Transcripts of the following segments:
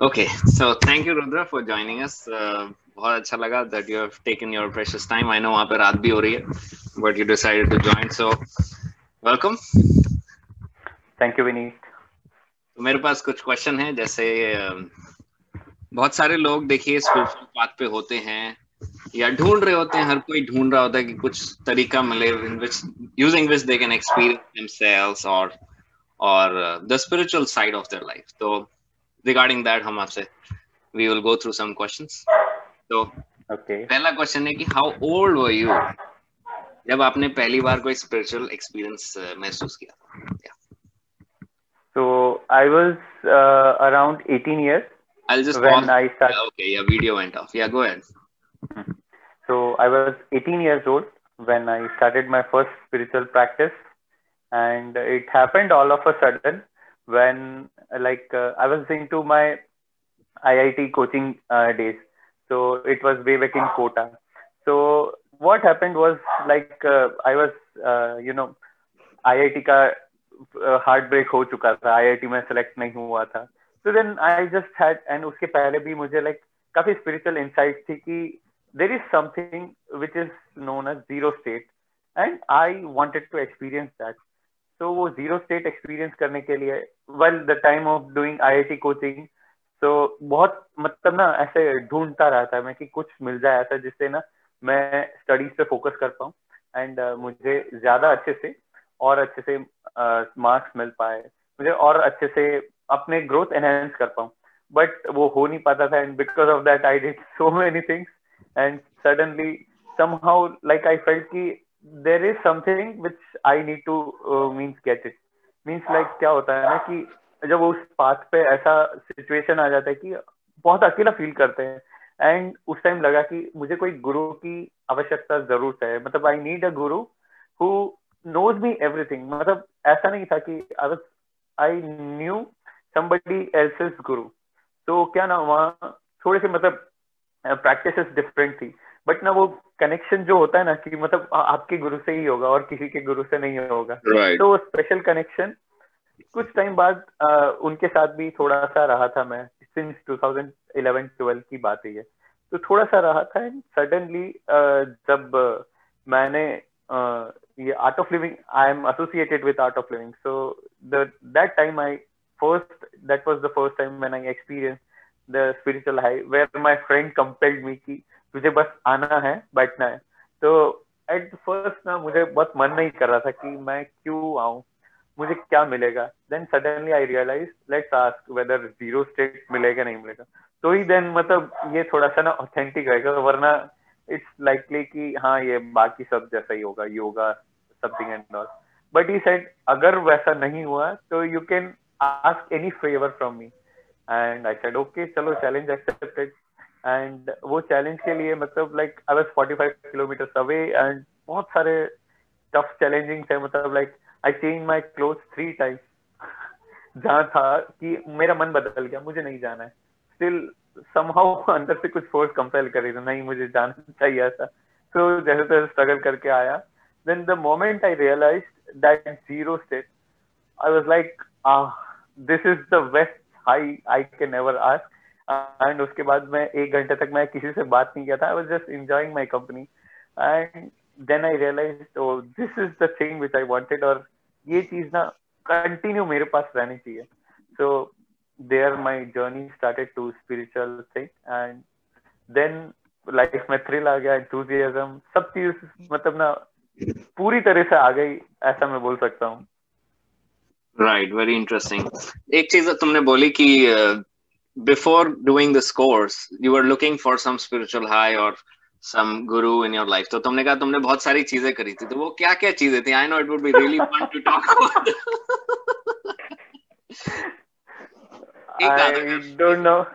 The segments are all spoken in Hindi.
Okay, so thank you, Rudra, for joining us. Uh, बहुत अच्छा लगा that you have taken your precious time. I know वहाँ पे रात भी हो रही है, but you decided to join. So welcome. Thank you, Vineet. तो मेरे पास कुछ क्वेश्चन है जैसे बहुत सारे लोग देखिए स्पिरिचुअल पाथ पे होते हैं या ढूंढ रहे होते हैं हर कोई ढूंढ रहा होता है कि कुछ तरीका मिले in which using which they can experience themselves और और the spiritual side of their life तो रिगार्डिंग दैट हम आपसे we will go through some questions तो okay. पहला क्वेश्चन है कि हाउ ओल्ड वर यू जब आपने पहली बार कोई स्पिरिचुअल एक्सपीरियंस महसूस किया yeah. so i was uh, around 18 years i'll just when pause. i started okay yeah video went off yeah go ahead so i was 18 years old when i started my first spiritual practice and it happened all of a sudden when like uh, i was into my iit coaching uh, days. So it was way back in Kota. So what happened was like uh, I was, uh, you know, IIT का हार्ट ब्रेक हो चुका था आईआईटी में सेलेक्ट नहीं हुआ था तो then I just had and उसके पहले भी मुझे लाइक like, काफ़ी स्पिरिचुअल इंसाइट थी कि there is something which is known as zero state and I wanted to experience that तो वो ज़ीरो स्टेट एक्सपीरियंस करने के लिए well the time of doing IIT coaching तो बहुत मतलब ना ऐसे ढूंढता रहता है मैं कि कुछ मिल जाए ऐसा जिससे ना मैं स्टडीज़ पे फोकस कर पाऊँ एंड uh, मुझे ज़्यादा अच्छे से और अच्छे से मार्क्स uh, मिल पाए मुझे और अच्छे से अपने ग्रोथ एनहेंस कर पाऊँ। बट वो हो नहीं पाता था and because of that I did so many things and suddenly somehow like I felt कि there is something which I need to uh, get it it. Like क्या होता है ना कि जब उस पाथ पे ऐसा सिचुएशन आ जाता है कि बहुत अकेला फील करते हैं एंड उस टाइम लगा कि मुझे कोई गुरु की आवश्यकता ज़रूर है। मतलब I need a Guru who knows me everything मतलब ऐसा नहीं था कि आई न्यू समबडी एल्स गुरु। तो क्या ना वहाँ थोड़े से मतलब प्रैक्टिस डिफरेंट थी। बट ना वो कनेक्शन जो होता है ना कि मतलब आपके गुरु से ही होगा और किसी के गुरु से नहीं होगा। Right. तो वो स्पेशल कनेक्शन कुछ टाइम बाद आ, उनके साथ भी थोड़ा सा रहा था मैं। सिंस 2011-12 की बात है तो थोड़ा सा रहा था एंड सडनली जब मैंने uh, ये art of living I am associated with art of living so that time I first that was the first time when I experience the spiritual high where my friend compelled me कि तुझे बस आना है, बैठना है। तो एट फ़र्स्ट ना मुझे बहुत मन नहीं कर रहा था कि मैं क्यों आऊँ, मुझे क्या मिलेगा। Then suddenly I realise let's ask whether zero state मिलेगा, नहीं मिलेगा। तो ही देन मतलब ये थोड़ा सा ना ऑथेंटिक रहेगा, वरना इट्स लाइकली कि हाँ ये बाकी सब जैसा ही होगा, yoga something and all but he said अगर वैसा नहीं हुआ तो you can ask any favour from me and I said okay चलो चैलेंज एक्सेप्टेड एंड वो चैलेंज के लिए मतलब like I was 45 kilometre away and बहुत सारे टफ चैलेंजिंग थे मतलब like I change my cloth three times जहाँ था कि मेरा मन बदल गया, मुझे नहीं जाना है। स्टिल समहाउ अंदर से कुछ फोर्स कंपेल कर रही थी, नहीं, मुझे जाना चाहिए ऐसा। तो जैसे तैसे स्ट्रगल करके आया। Then the moment I realise that zero state I was like this is the best high I can ever ask and उसके बाद मैं एक घंटे तक मैं किसी से बात नहीं किया था। I was just enjoying my company and then I realise this is the thing which I wanted और ये चीज़ ना कंटिन्यू मेरे पास रहनी चाहिए। So there my journey started to spiritual thing and then life में थ्रिल आ गया एंथुजियाज्म सब चीज़ मतलब ना पूरी तरह से आ गई, ऐसा मैं बोल सकता हूँ। राइट वेरी इंटरेस्टिंग एक चीज़ तुमने बोली कि Before doing this course you are looking for some spiritual high और सम गुरु इन योर लाइफ तो तुमने कहा तुमने बहुत सारी चीजें करी थी तो वो क्या क्या चीजें थी I know it would be really fun to talk about I don't know.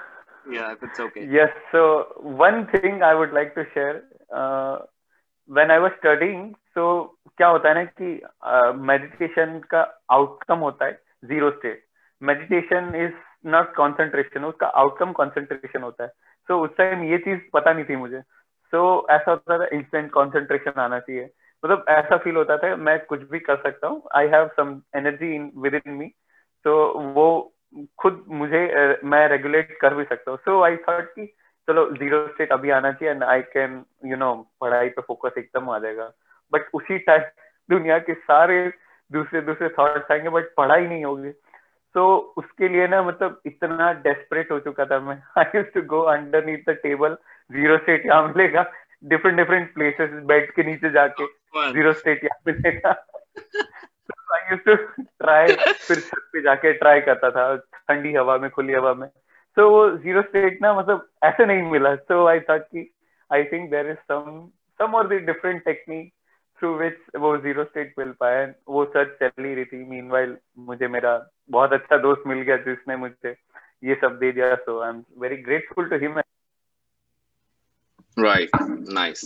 Yeah, if it's okay. Yes. So one thing I would like to share. Uh, when I was studying, so क्या होता है ना कि मेडिटेशन uh, का आउटकम होता है zero state meditation is not concentration उसका आउटकम कॉन्सेंट्रेशन होता है। सो उस टाइम ये चीज़ पता नहीं थी मुझे। तो ऐसा होता था इंस्टेंट कॉन्सेंट्रेशन आना चाहिए। मतलब ऐसा फील होता था, मैं कुछ भी कर सकता हूँ। I have some energy in within me तो वो खुद मुझे मैं रेगुलेट कर भी सकता हूँ। सो आई थॉट कि चलो ज़ीरो स्टेट अभी आना चाहिए and I can you know पढ़ाई पे फोकस एकदम आ जाएगा। बट उसी टाइम दुनिया के सारे दूसरे दूसरे थॉट्स आएँगे बट पढ़ाई नहीं होगी। तो उसके लिए ना मतलब इतना डेस्परेट हो चुका था मैं। I use to go underneath the table zero state यहाँ मिलेगा। डिफरेंट डिफरेंट प्लेसेस बेड के नीचे जाके ज़ीरो स्टेट यहाँ मिलेगा। आई यूज़ टू ट्राई फिर छत पे जाके ट्राई करता था ठंडी हवा में खुली हवा में। तो वो ज़ीरो स्टेट ना मतलब ऐसे नहीं मिला। सो आई थॉट कि I think there is some some और the different technique through which वो ज़ीरो स्टेट मिल पाया। वो सर्च चल ही रही थी। मीन मुझे मेरा बहुत अच्छा दोस्त मिल गया जिसने मुझे ये सब दे दिया। So I am very grateful to him right nice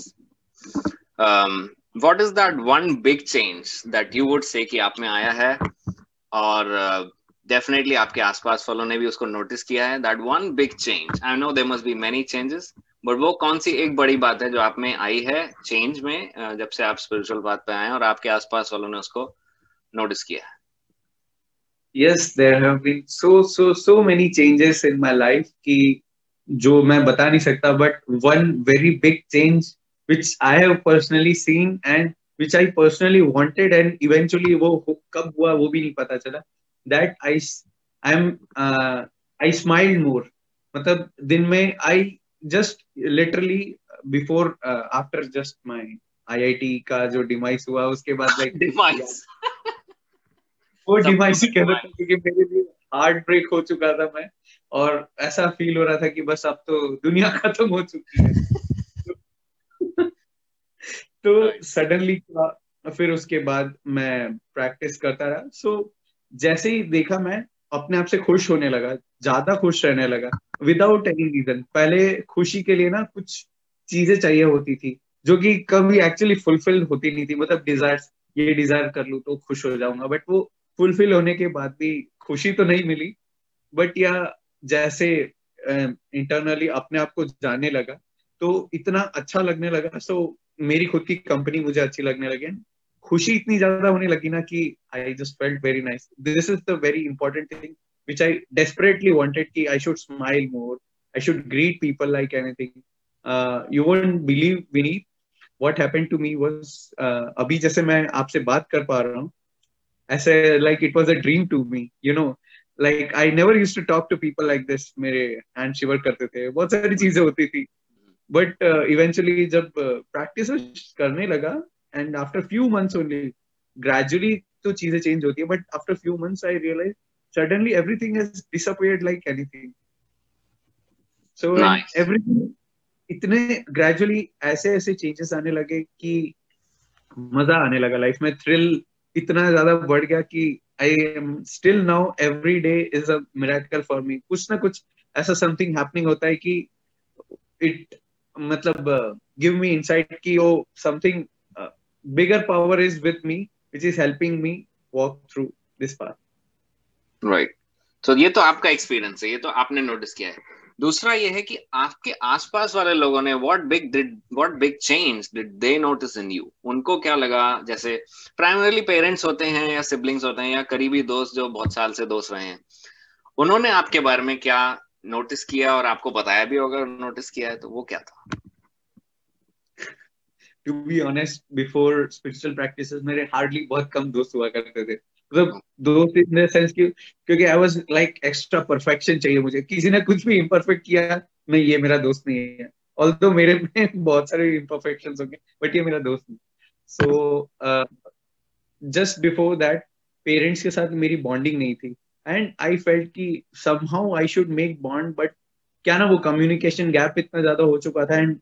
what is that one big change that you would say कि आप में आया है? और डेफिनेटली uh, आपके आसपास वालों ने भी उसको नोटिस किया है। That one big change I know there must be many changes but वो कौन सी एक बड़ी बात है जो आप में आई है चेंज में जब से आप स्पिरिचुअल बात पे आए और आपके आसपास वालों ने उसको नोटिस किया है? यस देर चेंजेस जो मैं बता नहीं सकता but one very big change which I have personally seen and which I personally wanted and eventually वो कब हुआ वो भी नहीं पता चला। That I I am I smiled more मतलब दिन में I just literally before after just just my IIT का जो डिमाइस हुआ उसके बाद लाइक डिमाइस वो डिमाइस कह रहा था क्योंकि मेरे लिए हार्ट ब्रेक हो चुका था मैं और ऐसा फील हो रहा था कि बस अब तो दुनिया खत्म हो चुकी है। तो सडनली फिर उसके बाद मैं प्रैक्टिस करता रहा। सो so, जैसे ही देखा मैं अपने आप से खुश होने लगा, ज़्यादा खुश रहने लगा विदाउट एनी रीजन पहले खुशी के लिए ना कुछ चीज़ें चाहिए होती थी, जो कि कभी एक्चुअली फुलफिल होती नहीं थी। मतलब डिज़ायर ये डिज़ायर कर लू तो खुश हो जाऊँगा बट वो फुलफिल होने के बाद भी खुशी तो नहीं मिली। बट या जैसे इंटरनली अपने आप को जाने लगा तो इतना अच्छा लगने लगा। सो मेरी खुद की कंपनी मुझे अच्छी लगने लगी। खुशी इतनी ज़्यादा होने लगी ना कि I just felt very nice this is the very important thing which I desperately wanted ki I should smile more. I should greet people like anything. Uh, you won't believe Vinny, what happened to me was uh, अभी जैसे मैं आपसे बात कर पा रहा हूँ ऐसे like it was a dream to me you know like I never used to talk to people like this मेरे hand shiver करते थे बहुत सारी चीज़ें होती थी but uh, eventually जब practice करने लगा and after few months only gradually तो चीज़ें चेंज होती है but after few months I realise suddenly everything has disappeared like anything so everything इतने ग्रेजुअली ऐसे ऐसे चेंजेस आने लगे कि मज़ा आने लगा लाइफ में थ्रिल इतना ज़्यादा बढ़ गया कि I am still now every day is all for me कुछ ना कुछ ऐसा समथिंग हैपनिंग होता है कि इट मतलब गिव मी इनसाइट कि वो something bigger power is with me which is helping me walk through this path right तो ये तो आपका एक्सपीरियंस है, ये तो आपने नोटिस किया है। दूसरा ये है कि आपके आसपास वाले लोगों ने what big did what big change did they notice in you उनको क्या लगा? जैसे प्राइमरीली पेरेंट्स होते हैं या सिबलिंग्स होते हैं या करीबी दोस्त जो बहुत साल से दोस्त रहे हैं, उन्होंने आपके बारे में क्या नोटिस किया और आपको बताया भी होगा नोटिस किया है तो वो क्या था? To be honest before spiritual practices मेरे हार्डली बहुत कम दोस्त हुआ करते थे। मतलब दोस्त इन सेंस की, क्योंकि I was like extra perfection चाहिए मुझे। किसी ने कुछ भी इम्परफेक्ट किया, नहीं, ये मेरा दोस्त नहीं है। ऑल्दो मेरे में बहुत सारे इम्परफेक्शन होंगे बट ये मेरा दोस्त नहीं। So just before that parents के साथ मेरी बॉन्डिंग नहीं थी। एंड आई फेल्ट कि somehow I should make bond but क्या ना वो कम्युनिकेशन गैप इतना ज़्यादा हो चुका था। एंड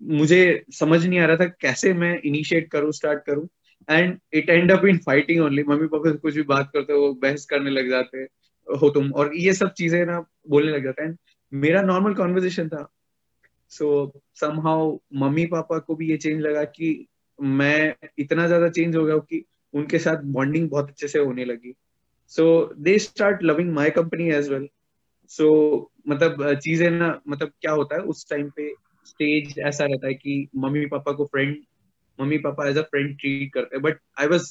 मुझे समझ नहीं आ रहा था कैसे मैं इनिशिएट करूँ स्टार्ट करूँ। And it end up in fighting only mummy papa से कुछ भी बात करते हो बहस करने लग जाते हो तुम। और ये सब चीज़ें ना बोलने लग जाते हैं। मेरा नॉर्मल कॉन्वर्जेशन था। सो समहाउ मम्मी पापा को भी ये चेंज लगा कि मैं इतना ज़्यादा चेंज हो गया कि उनके साथ बॉन्डिंग बहुत अच्छे से होने लगी। So they start loving my company as well so मतलब चीज़ें ना मतलब क्या होता है उस टाइम पे स्टेज ऐसा रहता है कि मम्मी पापा को friend mummy papa as a friend treat करते हैं. But I was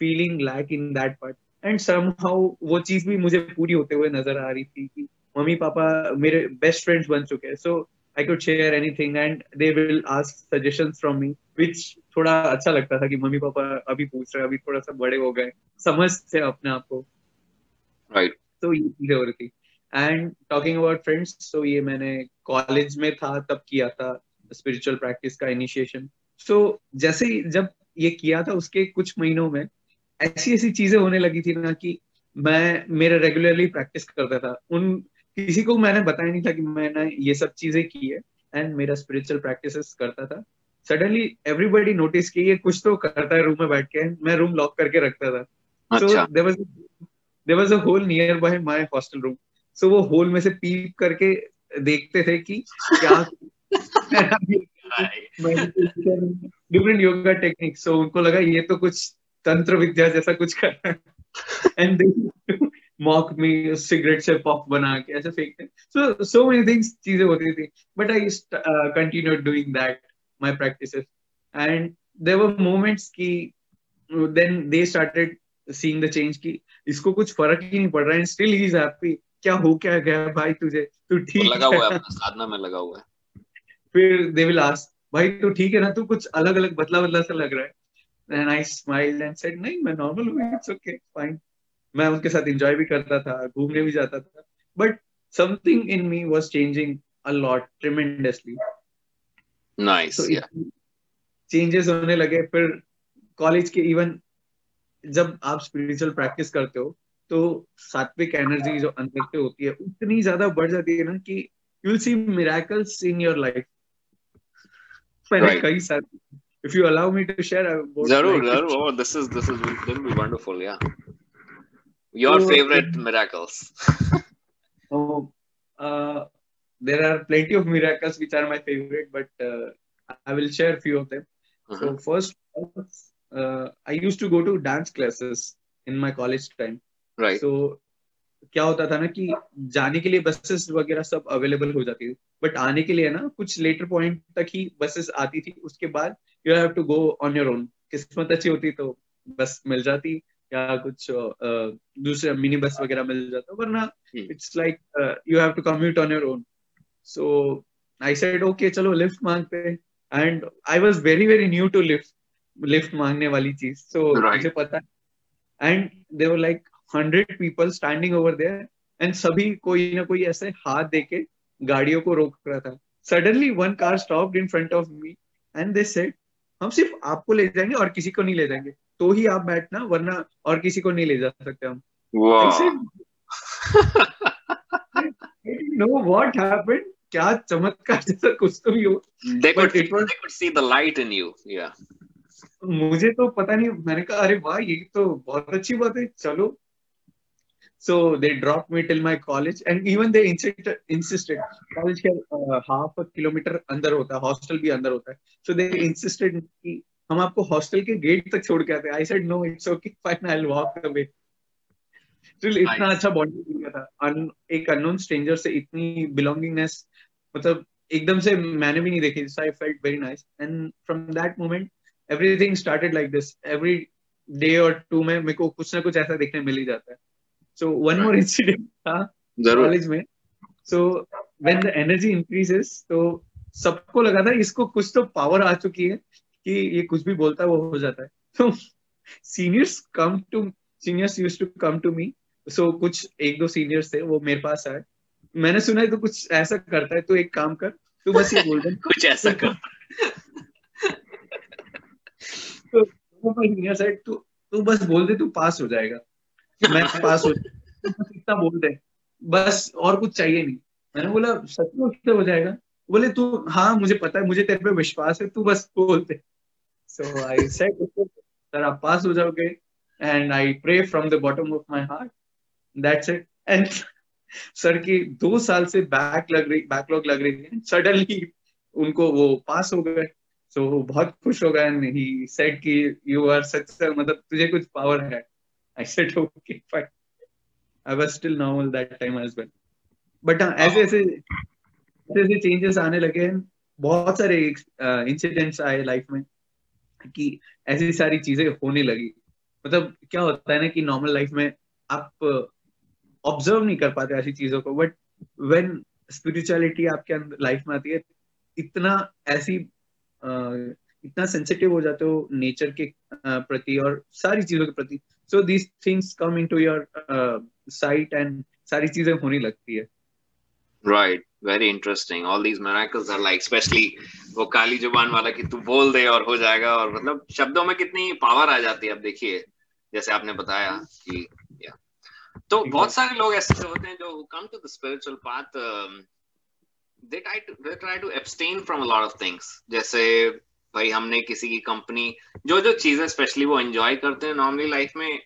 feeling lack in that part and somehow वो चीज़ भी मुझे पूरी होते हुए नज़र आ रही थी कि मम्मी पापा मेरे बेस्ट फ्रेंड्स बन चुके हैं. So I could share anything and they will ask suggestions from me which थोड़ा अच्छा लगता था कि मम्मी पापा अभी पूछ रहे अभी थोड़ा सा बड़े हो गए समझते अपने आप को। राइट तो ये चीज़ें हो रही थी। एंड टॉकिंग अबाउट फ्रेंड्स तो ये मैंने कॉलेज में था तब किया था स्पिरिचुअल प्रैक्टिस का इनिशिएशन सो so, जैसे जब ये किया था उसके कुछ महीनों में ऐसी ऐसी चीज़ें होने लगी थी ना कि मैं मेरा रेगुलरली प्रैक्टिस करता था। उन किसी को मैंने बताया नहीं था कि मैंने ये सब चीज़ें की है एंड मेरा स्पिरिचुअल प्रैक्टिस करता था। सडनली एवरीबडी नोटिस की ये कुछ तो करता है रूम में बैठ के मैं रूम लॉक करके रखता था। So there was there was a hole near by my hostel room so वो होल में से पीप करके देखते थे कि क्या डिफरेंट योगा टेक्निक सो उनको लगा ये तो कुछ तंत्र विद्या जैसा कुछ कर एंड मॉक मी सिगरेट से पॉप बना के, ऐसे फेंकते सो सो मेनी थिंग्स चीज़ें होती थी। But I continue doing that my practices and there were moments की then they started seeing the change की इसको कुछ फ़र्क ही नहीं पड़ रहा है। स्टिल ही इज़ हैप्पी क्या हो क्या गया भाई तुझे? तू ठीक लगा हुआ है साधना में लगा हुआ है। फिर दे विल आस्क भाई तू ठीक है ना? तू कुछ अलग अलग बदला बदला सा लग रहा है। And I smiled and said नहीं मैं नॉर्मल हूँ इट्स ओके फाइन मैं उनके साथ एंजॉय भी करता था घूमने भी जाता था। But something in me was changing a lot tremendously nice changes होने लगे फिर कॉलेज के इवन जब आप स्पिरिचुअल प्रैक्टिस करते हो तो सात्विक एनर्जी जो अंदर से होती है उतनी ज़्यादा बढ़ जाती है ना कि you will see miracles in your life मैंने कई सारे if you allow me to share I would Zarur, like Zarur. Oh, this is this is this will be wonderful yeah your so, favorite miracles oh uh, there are plenty of miracles which are my favorite but uh, I will share a few of them uh-huh. so first uh, I used to go to dance classes in my college time right. So क्या होता था ना कि जाने के लिए बसेस वगैरह सब अवेलेबल हो जाती थी। बट आने के लिए ना कुछ लेटर पॉइंट तक ही बसेस आती थी। उसके बाद you have to go on your own किस्मत अच्छी होती तो बस मिल जाती या कुछ दूसरे मिनी बस वगैरह मिल जाता। वरना it's like you have to commute on your own so I said okay चलो लिफ्ट मांगते and I was very very new to lift lift मांगने वाली चीज़। सो मुझे पता and they were like hundred people standing over there and सभी कोई ना कोई ऐसे हाथ देके गाड़ियों को रोक रहा था। Suddenly one car stop in front of me and they said हम सिर्फ़ आपको ले जाएँगे और किसी को नहीं ले जाएँगे। तो ही आप बैठना वरना और किसी को नहीं ले जा सकते हम। नो व्हाट हैपेंड क्या चमत्कार जैसा कुछ तो भी हो। See the light in मुझे तो पता नहीं मैंने कहा अरे वाह ये तो बहुत अच्छी बात है। चलो So they dropped me till my college, and even they insisted. insisted. College के uh, half a kilometer अंदर होता है, hostel भी अंदर होता है. So they insisted कि हम आपको हॉस्टल के गेट तक छोड़ के आते I said no it's okay fine I will walk away still इतना अच्छा बॉन्डिंग किया था। एक अननोन स्ट्रेंजर से इतनी बिलोंगिंगनेस मतलब एकदम से मैंने भी नहीं देखी so I felt very nice and from that moment everything started like this every day और टू में मेरे को कुछ ना कुछ ऐसा देखने मिल ही जाता है। So one more incident था कॉलेज में। So when the energy increases तो सबको लगा था इसको कुछ तो पावर आ चुकी है कि ये कुछ भी बोलता है वो हो जाता है। तो seniors come to seniors use to come to me so कुछ एक दो सीनियर्स थे वो मेरे पास आए। मैंने सुना है तो कुछ ऐसा करता है तो एक काम कर तू बस ये बोल दे। कुछ ऐसा कर। तो तू तू बस बोल दे तू पास हो जाएगा। मैं पास हो इतना बोल दे बस और कुछ चाहिए नहीं। मैंने बोला सच उससे हो जाएगा? बोले तू हाँ मुझे पता है मुझे तेरे पे विश्वास है तू बस बोल दे। सो आई सेड सर आप पास हो जाओगे and I pray from the bottom of my heart that's it and sir की दो साल से बैक लग रही बैकलॉग लग रही है। सडनली उनको वो पास हो गए। सो so, बहुत खुश हो गए। एंड ही सेड कि यू आर सच मतलब तुझे कुछ पावर है। I said, okay, fine. I was still normal that time as well. But uh, ऐसे ऐसे ऐसे चेंजेस आने लगे बहुत सारे इंसिडेंट्स आए लाइफ में कि ऐसी सारी चीज़ें होने लगी। मतलब क्या होता है ना कि नॉर्मल लाइफ में आप ऑब्ज़र्व नहीं कर पाते ऐसी चीज़ों को। बट व्हेन स्पिरिचुअलिटी आपके अंदर लाइफ में आती है इतना ऐसी इतना सेंसिटिव हो जाते हो नेचर के प्रति और सारी चीज़ों के प्रति। So these things come into your sight and सारी चीज़ें होने लगती है। Right very interesting all these miracles are like specially वो काली ज़ुबान वाला कि तू बोल दे और हो जाएगा और मतलब शब्दों में कितनी पावर आ जाती है। अब देखिए जैसे आपने बताया कि या तो बहुत सारे लोग ऐसे होते हैं जो come to the spiritual path they try to they try to abstain from a lot of things जैसे भाई हमने किसी की कंपनी जो जो चीज़ें स्पेशली वो एंजॉय करते हैं नॉर्मली लाइफ में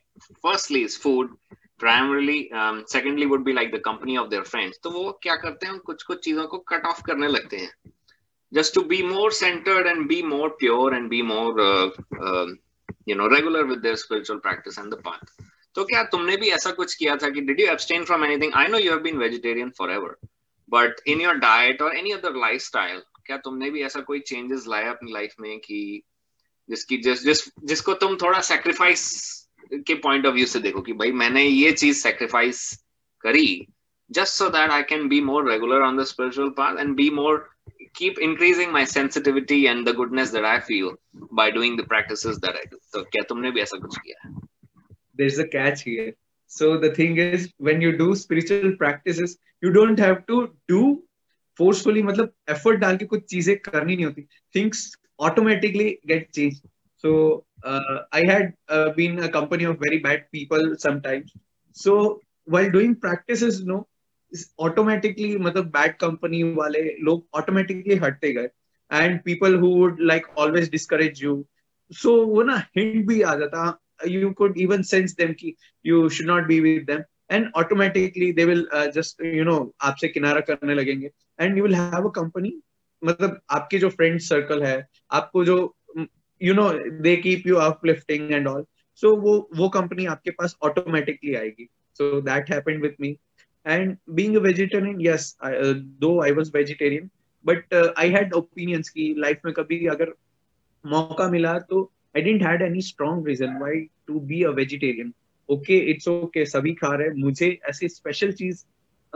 firstly is food primarily secondly would be like the company of their friends तो वो क्या करते हैं, हम कुछ कुछ चीज़ों को कट ऑफ़ करने लगते हैं। Just to be more centred and be more pure and be more you know regular with their spiritual practice and the path तो क्या तुमने भी ऐसा कुछ किया था कि did you abstain from anything I know you have been vegetarian forever but in your diet और एनी अदर लाइफ स्टाइल क्या तुमने भी ऐसा कोई चेंजेस लाया अपनी लाइफ में कि जिसकी, जिस जिस, जिसको तुम थोड़ा सेक्रीफाइस के पॉइंट ऑफ़ व्यू से देखो कि भाई मैंने ये चीज़ सेक्रीफाइस करी just so that I can be more regular on the spiritual path and be more keep increasing my sensitivity and the goodness that I feel by doing the practices तो क्या तुमने भी ऐसा कुछ किया? There is a catch here so the thing is when you do spiritual practices you don't have to forcefully मतलब एफर्ट डाल के कुछ चीज़ें करनी नहीं होती। Things automatically get change so I had been a company of very bad people sometimes so while doing practices, no automatically मतलब बैड कंपनी वाले लोग ऑटोमेटिकली हटते गए। And people who would like always discourage you so वो ना हिंट भी आ जाता। You could even sense them कि you should not be with them and automatically they will just you know आपसे किनारा करने लगेंगे। And you will have a company मतलब आपके जो फ्रेंड सर्कल है आपको जो you know they keep you uplifting and all so वो वो कंपनी आपके पास ऑटोमेटिकली आएगी. So that happened with me and being a vegetarian yes though I was vegetarian but I had opinions की लाइफ में कभी अगर मौका मिला तो I didn't had any strong reason why to be a vegetarian okay it's okay सभी खा रहे मुझे ऐसी स्पेशल चीज़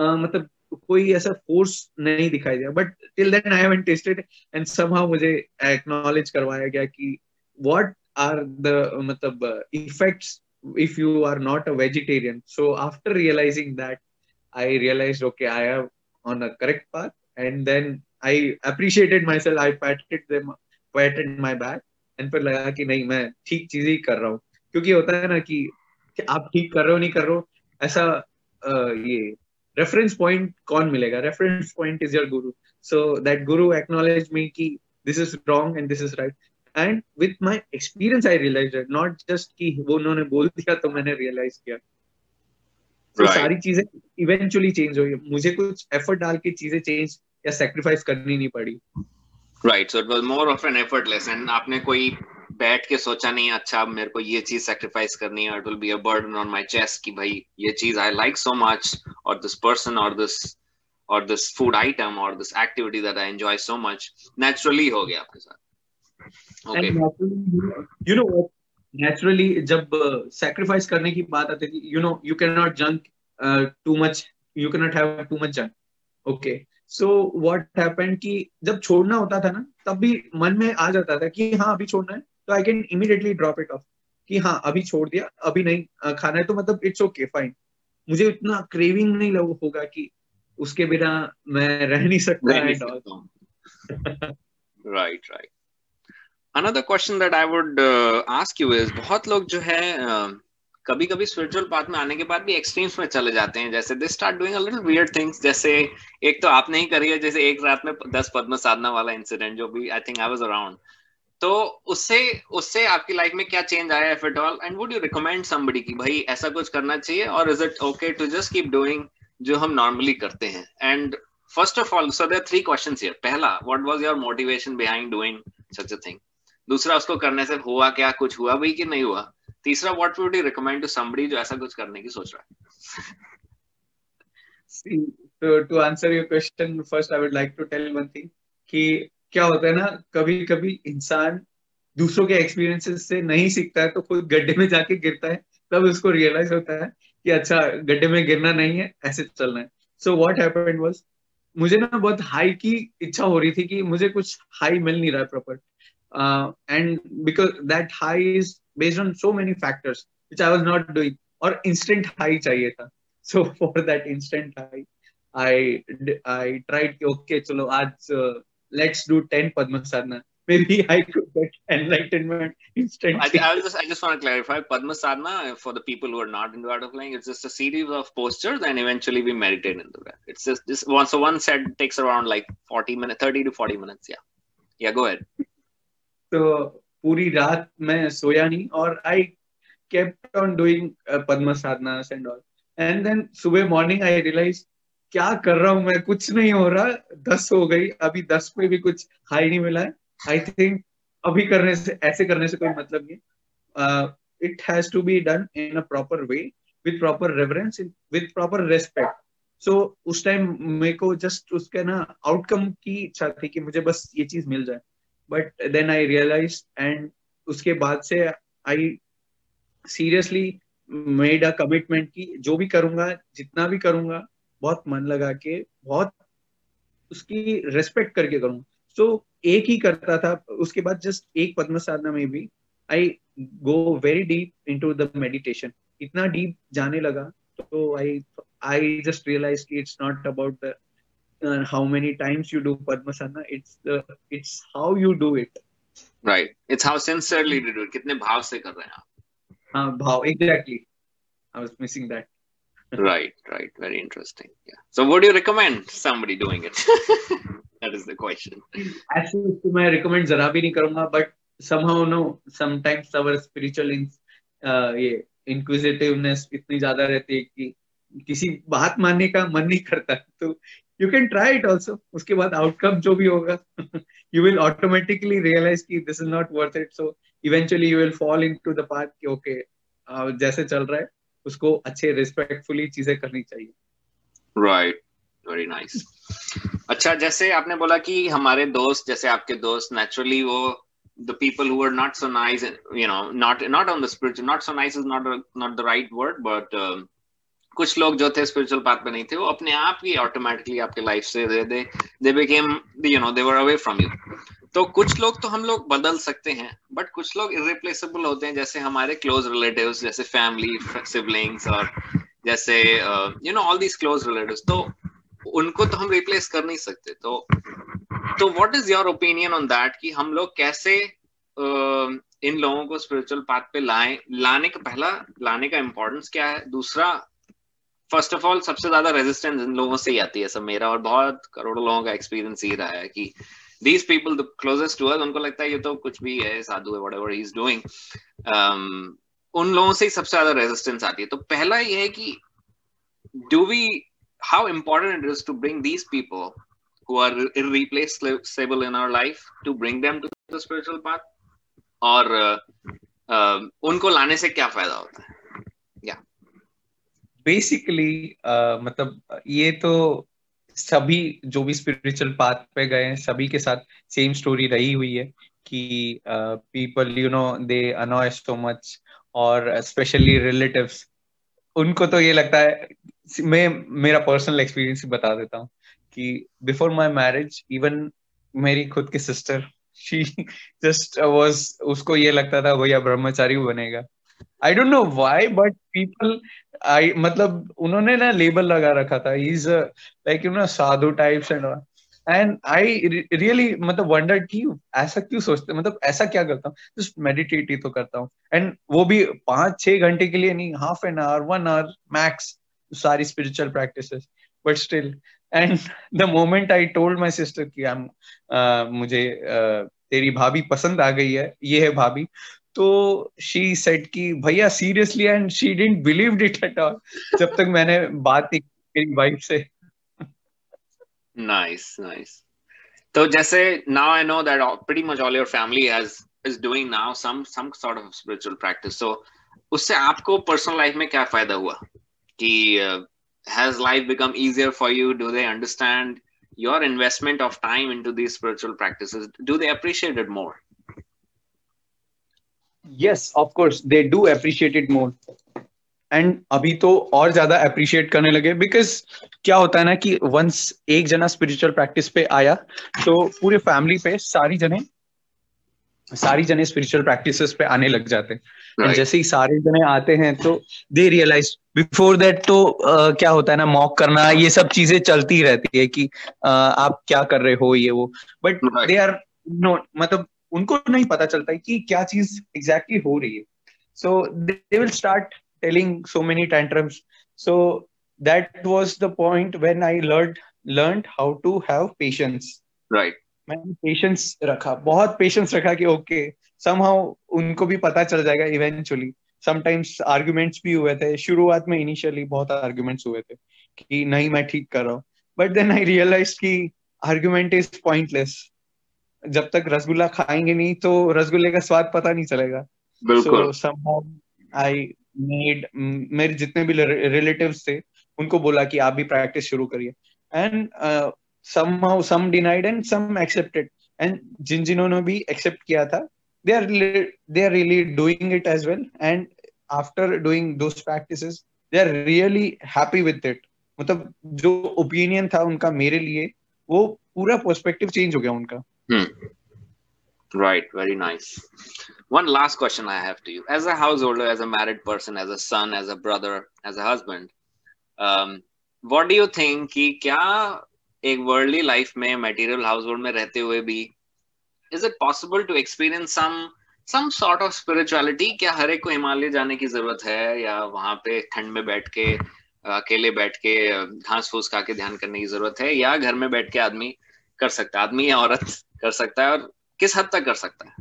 uh, मतलब कोई ऐसा फोर्स नहीं दिखाई दिया but till then I tested and somehow मुझे एक्नॉलेज करवाया गया कि व्हाट आर द मतलब effects if you are not a vegetarian so after realizing that I realize okay I have on a correct path and then I appreciated myself I patted patted my back and फिर लगा कि नहीं मैं ठीक चीज़ ही कर रहा हूँ। क्योंकि होता है ना कि आप ठीक कर रहे हो नहीं कर रहे हो ऐसा आ, ये रेफरेंस पॉइंट कौन मिलेगा? Reference point is your Guru so that Guru acknowledge me कि this is wrong and this is right and with my experience I realize not just कि वो उन्होंने बोल दिया तो मैंने रियलाइज़ किया। तो right. सारी चीज़ें इवेंचुअली चेंज हुई। मुझे कुछ एफर्ट डाल के चीज़ें चेंज या सेक्रीफाइस करनी नहीं पड़ी। Right so it was more of an effortless and आपने कोई बैठ के सोचा नहीं अच्छा मेरे को ये चीज़ सेक्रीफाइस करनी है it will be a burden on my chest कि भाई ये चीज़ आई लाइक सो मच और दिस पर्सन और दिस और दिस फ़ूड आइटम और this activity that I enjoy so much naturally हो गया आपके साथ. ओके यू नो नेचुरली जब सेक्रीफाइस uh, करने की बात आती थी you know you can not junk too much you can not have too much junk okay so what happened कि जब छोड़ना होता था ना तब भी मन में आ जाता था कि हाँ अभी छोड़ना है। तो I can immediately drop it off कि हाँ अभी छोड़ दिया अभी नहीं खाना है तो मतलब इट्स ओके फाइन मुझे इतना क्रेविंग नहीं लग होगा कि उसके बिना मैं रह नहीं सकता right right another question that I would ask you is बहुत लोग जो है uh, कभी कभी स्पिरिचुअल पाथ में आने के बाद भी एक्सट्रीम्स में चले जाते हैं। जैसे they start doing little weird things जैसे एक तो आपने ही करी है जैसे एक रात में दस पद्म साधना वाला इंसिडेंट जो भी I think I was around तो उससे उससे आपकी लाइफ में क्या चेंज आया if it all and would you recommend somebody की भाई, ऐसा कुछ करना चाहिए? और is it okay to just keep doing जो हम नॉर्मली करते हैं? And first of all so there three questions here पहला what was your motivation behind doing such a thing दूसरा, उसको करने से हुआ क्या, कुछ हुआ भी कि नहीं हुआ? तीसरा what would you recommend to somebody जो ऐसा कुछ करने की सोच रहा है? तो to answer your question first I would like to tell one thing कि क्या होता है ना कभी कभी इंसान दूसरों के एक्सपीरियंसेस से नहीं सीखता है तो खुद गड्ढे में जाके गिरता है, तब उसको रियलाइज़ होता है कि अच्छा गड्ढे में गिरना नहीं है, ऐसे चलना है। सो वॉट हैपेंड वाज मुझे ना बहुत हाई की इच्छा हो रही थी कि मुझे कुछ हाई मिल नहीं रहा है proper and because that high is based on so many factors which I was not doing और इंस्टेंट हाई चाहिए था। So for that instant high I I tried okay चलो आज Let's do 10 Padma Sadhana maybe I could get enlightenment instantly. I, I, just, I just want to clarify Padma Sadhana for the people who are not into art of flying. It's just a series of postures, and eventually we meditate into that. It's just this one. So one set takes around like 40 minutes, 30 to 40 minutes. Yeah. Yeah, go ahead. So पूरी रात मैं सोया नहीं और आई kept on doing uh, Padma sadhanas and all. And then सुबह morning I realized क्या कर रहा हूँ मैं? कुछ नहीं हो रहा। दस हो गई। अभी दस पे भी कुछ हाई नहीं मिला है। आई थिंक अभी करने से, ऐसे करने से कोई मतलब नहीं। It has to be done in a proper way with proper reference with proper respect so उस टाइम मेरे को जस्ट उसके ना आउटकम की इच्छा थी कि मुझे बस ये चीज़ मिल जाए। But then I realize and उसके बाद से I seriously made a commitment की जो भी करूँगा, जितना भी करूँगा बहुत मन लगा के बहुत उसकी रेस्पेक्ट करके करूँ। सो so, एक ही करता था। उसके बाद जस्ट एक पद्म साधना में भी I go very deep into the meditation इतना डीप जाने लगा तो आई आई जस्ट रियलाइज़ की it's not about how many times you do Padma Sadhana it's it's how you do it right it's how sincerely do it कितने भाव से कर रहे हैं आप। हाँ भाव। Exactly I was missing that right right very interesting yeah so would you recommend somebody doing it that is the question ऐसे उसको मैं recommend जरा भी नहीं करूंगा but somehow no sometimes our spiritual in, uh, ये inquisitiveness इतनी ज्यादा रहती है कि किसी बात मानने का मन नहीं करता तो you can try it also उसके बाद आउटकम जो भी होगा यू विल ऑटोमेटिकली रियलाइज कि this is not worth it so eventually you will fall into the path कि ओके okay, जैसे चल रहा है उसको अच्छे रिस्पेक्टफुली चीज़ें करनी चाहिए। राइट वेरी नाइस अच्छा जैसे आपने बोला कि हमारे दोस्त जैसे आपके दोस्त नेचुरली वो who are not so nice you know not not on the spiritual not so nice is not a, not the right word but um, कुछ लोग जो थे स्पिरिचुअल पाथ पे नहीं थे वो अपने आप ही ऑटोमेटिकली आपके लाइफ से they they they became you know they were away from you तो कुछ लोग तो हम लोग बदल सकते हैं बट कुछ लोग इरिप्लेसेबल होते हैं जैसे हमारे क्लोज रिलेटिव्स जैसे फैमिली सिबलिंग्स और जैसे you know all these close relatives तो उनको तो हम रिप्लेस कर नहीं सकते। तो तो what is your opinion on that कि हम लोग कैसे uh, इन लोगों को स्पिरिचुअल पाथ पे लाए? लाने का पहला लाने का इम्पोर्टेंस क्या है? दूसरा फ़र्स्ट ऑफ़ ऑल सबसे ज़्यादा रेजिस्टेंस इन लोगों से ही आती है सब मेरा और बहुत करोड़ों लोगों का एक्सपीरियंस ये रहा है कि these people the closest to us उनको लगता है ये तो कुछ भी है साधु है वट एवर इज़ डूइंग उन लोगों से ही सबसे ज़्यादा रेजिस्टेंस आती है तो पहला ये है कि do we how important it is to bring these people who are irreplaceable in our life to bring them to the spiritual path और uh, uh, उनको लाने से क्या फ़ायदा होता है या बेसिकली uh, मतलब ये तो सभी जो भी स्पिरिचुअल पाथ पे गए हैं, सभी के साथ सेम स्टोरी रही हुई है कि people you know they annoy so much और स्पेशली रिलेटिव्स उनको तो ये लगता है, मैं, मेरा पर्सनल एक्सपीरियंस बता देता हूँ कि बिफोर माय मैरिज इवन मेरी खुद की सिस्टर शी जस्ट वाज उसको ये लगता था, भैया ब्रह्मचारी बनेगा। I don't know why but people I मतलब उन्होंने ना लेबल लगा रखा था is like you know sadhu types and and I really मतलब वंडर की ऐसा क्यों सोचते मतलब ऐसा क्या करता हूँ? जस्ट मेडिटेट ही तो करता हूँ. एंड वो भी पाँच छह घंटे के लिए नहीं half an hour one hour max सारी spiritual practices but still and the moment I told my sister कि आई मुझे uh, तेरी भाभी पसंद आ गई है ये है भाभी तो शी सेड कि, भैया seriously and she didn't believe it at all जब तक मैंने बात की मेरी वाइफ से। नाइस नाइस तो जैसे now I know that pretty much all your family has is doing now some some sort of spiritual practice so उससे आपको पर्सनल लाइफ में क्या फ़ायदा हुआ? कि has life become easier for you? Do they understand your investment of time into these spiritual practices? Do they appreciate it more? Yes of course they do appreciate it more. And अभी तो और ज़्यादा अप्रिशिएट करने लगे बिकॉज़ क्या होता है ना कि वंस एक जना स्पिरिचुअल प्रैक्टिस पे आया तो पूरे फैमिली पे सारी जने सारी जने स्पिरिचुअल प्रैक्टिसेस पे आने लग जाते हैं। Right. जैसे ही सारे जने आते हैं तो दे रियलाइज़ बिफोर दैट तो uh, क्या होता है ना मॉक करना ये सब चीज़ें चलती रहती है कि uh, आप क्या कर रहे हो ये वो। बट दे आर नो मतलब उनको नहीं पता चलता है कि क्या चीज़ एग्जैक्टली exactly हो रही है। So they will start telling so many tantrums. So that was the point when i learned learned how to have patience. Right. मैंने पेशेंस रखा बहुत पेशेंस रखा कि ओके समहाउ उनको भी पता चल जाएगा इवेंचुअली समटाइम्स आर्ग्यूमेंट्स भी हुए थे शुरुआत में इनिशियली बहुत आर्ग्यूमेंट्स हुए थे कि नहीं मैं ठीक कर रहा हूँ। बट देन आई रियलाइज़ कि आर्ग्यूमेंट इज़ पॉइंटलेस जब तक रसगुल्ला खाएँगे नहीं तो रसगुल्ले का स्वाद पता नहीं चलेगा। आई मेड मेरे जितने भी रिलेटिव थे उनको बोला कि आप भी प्रैक्टिस शुरू करिए। And and and some accepted जिन जिन्होंने भी एक्सेप्ट किया था they are they are really doing it as well and after doing practice they are really happy with it मतलब जो ओपिनियन था उनका मेरे लिए वो पूरा पर्सपेक्टिव चेंज हो गया उनका। Right, very nice. One last question I have to you. As a householder, as a married person, as a son, as a brother, as a husband, um, what do you think कि क्या एक वर्ल्डली लाइफ में मटेरियल हाउसहोल्ड में रहते हुए भी is it possible to experience some some sort of spirituality क्या हर एक को हिमालय जाने की ज़रूरत है? या वहाँ पे ठंड में बैठ के अकेले बैठ के घास फूस खा के ध्यान करने की ज़रूरत है? या घर में बैठ के आदमी कर सकता आदमी या औरत? कर सकता है और किस हद तक कर सकता है?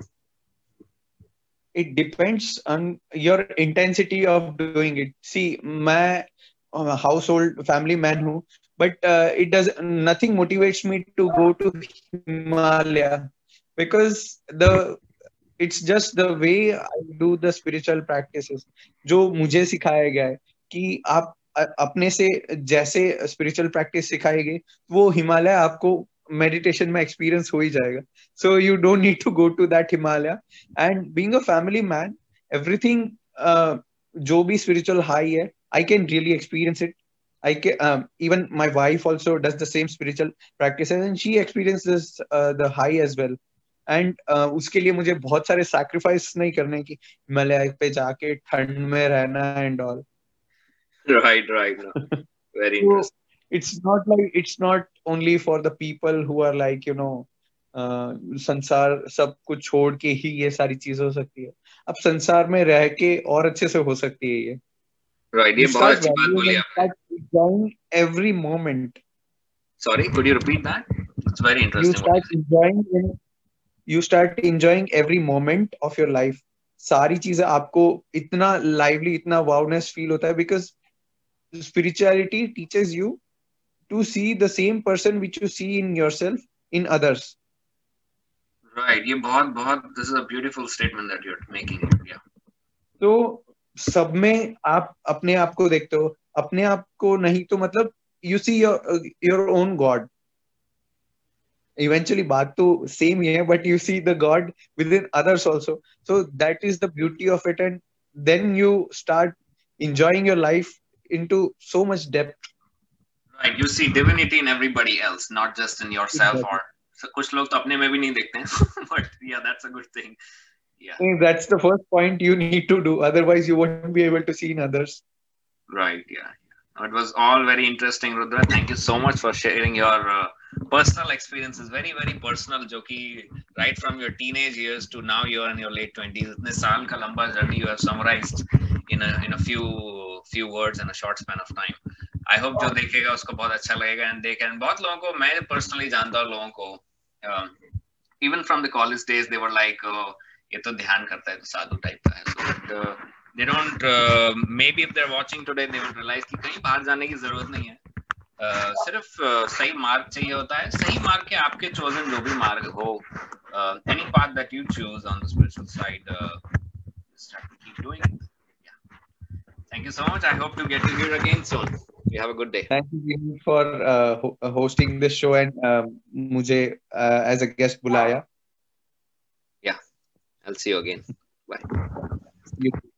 It depends on your intensity of doing it see मैं हाउस होल्ड फैमिली मैन हूँ but it does nothing motivates me to go to Himalaya because the it's just the way I do the spiritual practice जो मुझे सिखाया गया है कि आप अपने से जैसे स्पिरिचुअल प्रैक्टिस सिखाएगी, वो हिमालय आपको मेडिटेशन में एक्सपीरियंस हो ही जाएगा। So you don't need to go to that Himalaya and being a family man everything जो भी स्पिरिचुअल हाई है I can really experience it I can um, even my wife also does the same spiritual practices and she experiences uh, the high as well. And uh, उसके लिए मुझे बहुत सारे सैक्रिफाइस नहीं करने की हिमालय पे जाके ठंड में रहना and all right right very interesting it's not like it's not only for the people who are like you know संसार सब कुछ छोड़ के ही ये सारी चीज़ हो सकती है। अब संसार में रह के और अच्छे से हो सकती है ये। एवरी मोमेंट सारी चीज़ें आपको इतना लाइवली इतना वाउनेस फील होता है because spirituality teaches you to see the same person which you see in yourself in others right ये बहुत बहुत this is a beautiful statement that you're making yeah तो सब में आप अपने आप को देखते हो अपने आप को नहीं तो मतलब you see your your own god eventually baat to same here but you see the god within others also so that is the beauty of it and then you start enjoying your life into so much depth right you see divinity in everybody else not just in yourself exactly. or so कुछ लोग तो अपने में भी नहीं देखते हैं but yeah that's a good thing yeah that's the first point you need to do otherwise you won't be able to see in others right yeah it was all very interesting rudra thank you so much for sharing your uh, personal experiences very very personal जो कि right from your teenage years to now you're in your late 20s इतने साल का लंबा journey you have summarized in a in a few few words in a short span of time I hope जो देखेगा उसको बहुत अच्छा लगेगा एंड देख एंड बहुत लोगों को मैं पर्सनली जानता हूँ लोगों को even from the college days they were like ये तो ध्यान करता है तो साधु टाइप का है. So they don't maybe if they are watching today they will realize कि कहीं बाहर जाने की ज़रूरत नहीं है। Uh, सिर्फ़ uh, सही मार्ग चाहिए होता है सही मार्ग के आपके चोजन जो भी मार्ग हो any path that you choose on the spiritual side keep doing thank you so much I hope to get you here again soon you have a good day. Thank you for uh, uh, hosting this show and uh, mujhe uh, as a guest bulaya. Yeah. I'll see you again. Bye